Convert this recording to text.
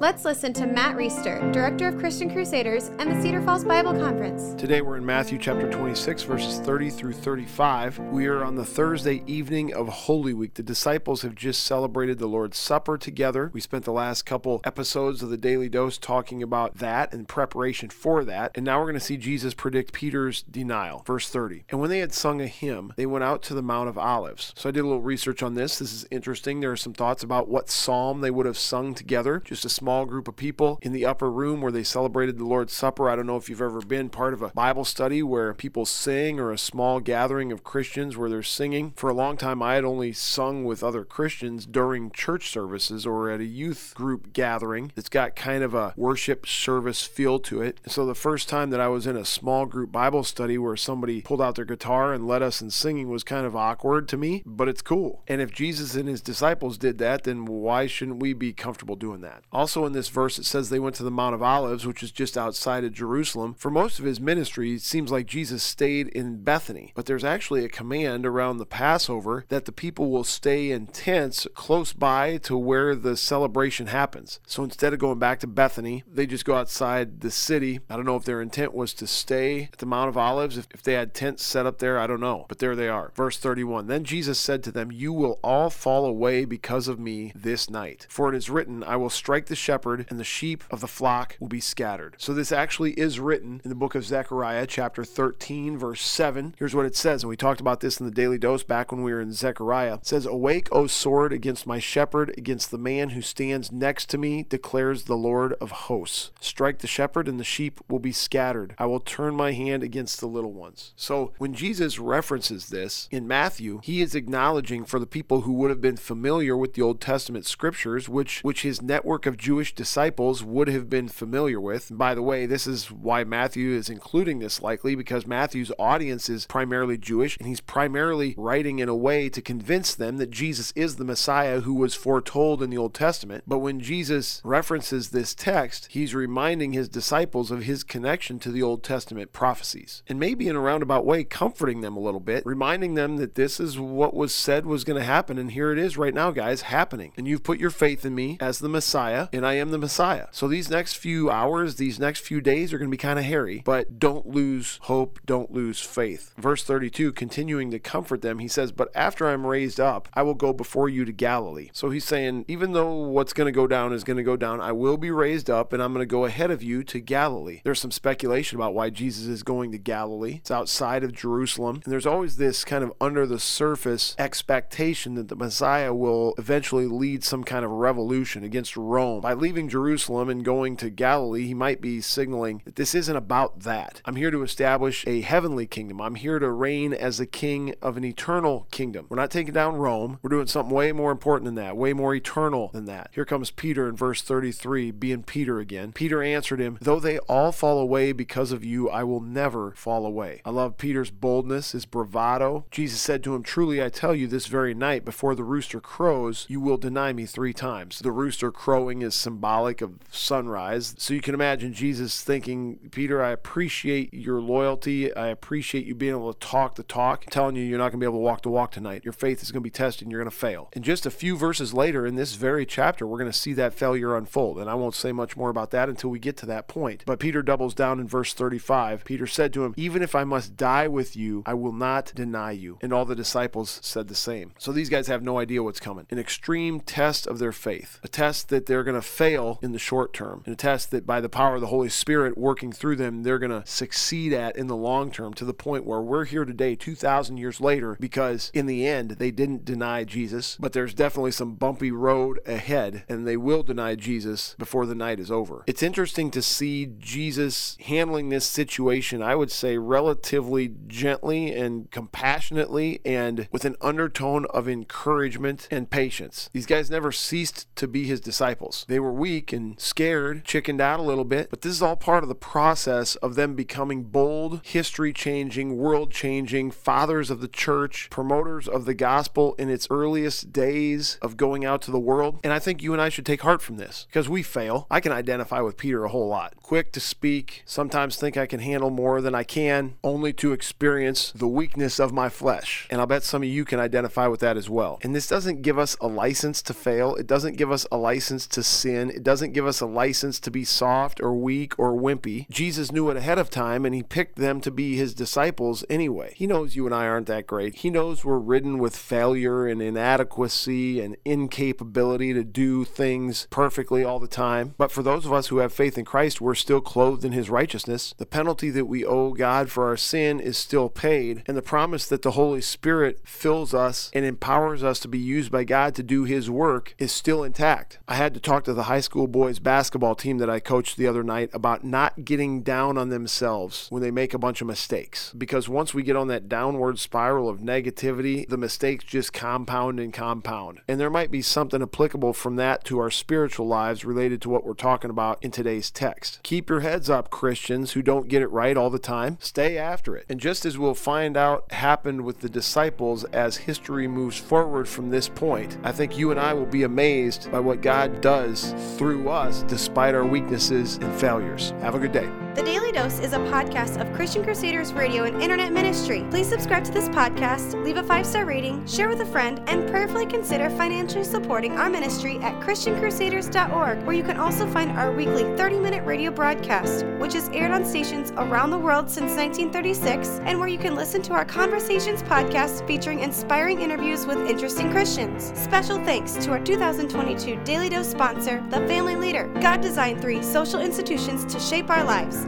Let's listen to Matt Reisetter, Director of Christian Crusaders and the Cedar Falls Bible Conference. Today we're in Matthew chapter 26, verses 30 through 35. We are on the Thursday evening of Holy Week. The disciples have just celebrated the Lord's Supper together. We spent the last couple episodes of the Daily Dose talking about that and preparation for that. And now we're going to see Jesus predict Peter's denial. Verse 30. And when they had sung a hymn, they went out to the Mount of Olives. So I did a little research on this. This is interesting. There are some thoughts about what psalm they would have sung together. Just a small small group of people in the upper room where they celebrated the Lord's Supper. I don't know if you've ever been part of a Bible study where people sing or a small gathering of Christians where they're singing. For a long time, I had only sung with other Christians during church services or at a youth group gathering. It's got kind of a worship service feel to it. So the first time that I was in a small group Bible study where somebody pulled out their guitar and led us in singing was kind of awkward to me, but it's cool. And if Jesus and his disciples did that, then why shouldn't we be comfortable doing that? Also, also in this verse, it says they went to the Mount of Olives, which is just outside of Jerusalem. For most of his ministry, it seems like Jesus stayed in Bethany, but there's actually a command around the Passover that the people will stay in tents close by to where the celebration happens. So instead of going back to Bethany, they just go outside the city. I don't know if their intent was to stay at the Mount of Olives, if, if they had tents set up there, I don't know. But there they are. Verse 31 Then Jesus said to them, You will all fall away because of me this night. For it is written, I will strike the shepherd, and the sheep of the flock will be scattered. So this actually is written in the book of Zechariah, chapter 13, verse 7. Here's what it says, and we talked about this in the daily dose back when we were in Zechariah. It says, Awake, O sword, against my shepherd, against the man who stands next to me, declares the Lord of hosts. Strike the shepherd, and the sheep will be scattered. I will turn my hand against the little ones. So when Jesus references this in Matthew, he is acknowledging for the people who would have been familiar with the Old Testament scriptures, which which his network of Jewish Jewish disciples would have been familiar with. And by the way, this is why Matthew is including this likely because Matthew's audience is primarily Jewish and he's primarily writing in a way to convince them that Jesus is the Messiah who was foretold in the Old Testament. But when Jesus references this text, he's reminding his disciples of his connection to the Old Testament prophecies and maybe in a roundabout way comforting them a little bit, reminding them that this is what was said was going to happen and here it is right now, guys, happening. And you've put your faith in me as the Messiah and I am the Messiah. So these next few hours, these next few days are going to be kind of hairy, but don't lose hope, don't lose faith. Verse 32, continuing to comfort them, he says, But after I'm raised up, I will go before you to Galilee. So he's saying, even though what's going to go down is going to go down, I will be raised up and I'm going to go ahead of you to Galilee. There's some speculation about why Jesus is going to Galilee. It's outside of Jerusalem. And there's always this kind of under the surface expectation that the Messiah will eventually lead some kind of revolution against Rome by leaving Jerusalem and going to Galilee, he might be signaling that this isn't about that. I'm here to establish a heavenly kingdom. I'm here to reign as the king of an eternal kingdom. We're not taking down Rome. We're doing something way more important than that, way more eternal than that. Here comes Peter in verse 33, being Peter again. Peter answered him, Though they all fall away because of you, I will never fall away. I love Peter's boldness, his bravado. Jesus said to him, Truly I tell you, this very night before the rooster crows, you will deny me three times. The rooster crowing is symbolic of sunrise. So you can imagine Jesus thinking, Peter, I appreciate your loyalty. I appreciate you being able to talk the talk. I'm telling you, you're not going to be able to walk the walk tonight. Your faith is going to be tested and you're going to fail. And just a few verses later in this very chapter, we're going to see that failure unfold. And I won't say much more about that until we get to that point. But Peter doubles down in verse 35. Peter said to him, Even if I must die with you, I will not deny you. And all the disciples said the same. So these guys have no idea what's coming. An extreme test of their faith, a test that they're going to fail in the short term, and a test that by the power of the Holy Spirit working through them, they're going to succeed at in the long term to the point where we're here today, 2,000 years later, because in the end, they didn't deny Jesus, but there's definitely some bumpy road ahead, and they will deny Jesus before the night is over. It's interesting to see Jesus handling this situation, I would say, relatively gently and compassionately and with an undertone of encouragement and patience. These guys never ceased to be his disciples. They They were weak and scared, chickened out a little bit, but this is all part of the process of them becoming bold, history changing, world changing fathers of the church, promoters of the gospel in its earliest days of going out to the world. And I think you and I should take heart from this because we fail. I can identify with Peter a whole lot. Quick to speak, sometimes think I can handle more than I can, only to experience the weakness of my flesh. And I'll bet some of you can identify with that as well. And this doesn't give us a license to fail, it doesn't give us a license to sin, it doesn't give us a license to be soft or weak or wimpy. Jesus knew it ahead of time and he picked them to be his disciples anyway. He knows you and I aren't that great. He knows we're ridden with failure and inadequacy and incapability to do things perfectly all the time. But for those of us who have faith in Christ, we're still clothed in his righteousness. The penalty that we owe God for our sin is still paid, and the promise that the Holy Spirit fills us and empowers us to be used by God to do his work is still intact. I had to talk to the high school boys basketball team that I coached the other night about not getting down on themselves when they make a bunch of mistakes. Because once we get on that downward spiral of negativity, the mistakes just compound and compound. And there might be something applicable from that to our spiritual lives related to what we're talking about in today's text. Keep your heads up, Christians who don't get it right all the time. Stay after it. And just as we'll find out happened with the disciples as history moves forward from this point, I think you and I will be amazed by what God does through us despite our weaknesses and failures. Have a good day. The Daily Dose is a podcast of Christian Crusaders Radio and Internet Ministry. Please subscribe to this podcast, leave a five star rating, share with a friend, and prayerfully consider financially supporting our ministry at ChristianCrusaders.org, where you can also find our weekly 30 minute radio broadcast, which is aired on stations around the world since 1936, and where you can listen to our Conversations podcast featuring inspiring interviews with interesting Christians. Special thanks to our 2022 Daily Dose sponsor, The Family Leader. God designed three social institutions to shape our lives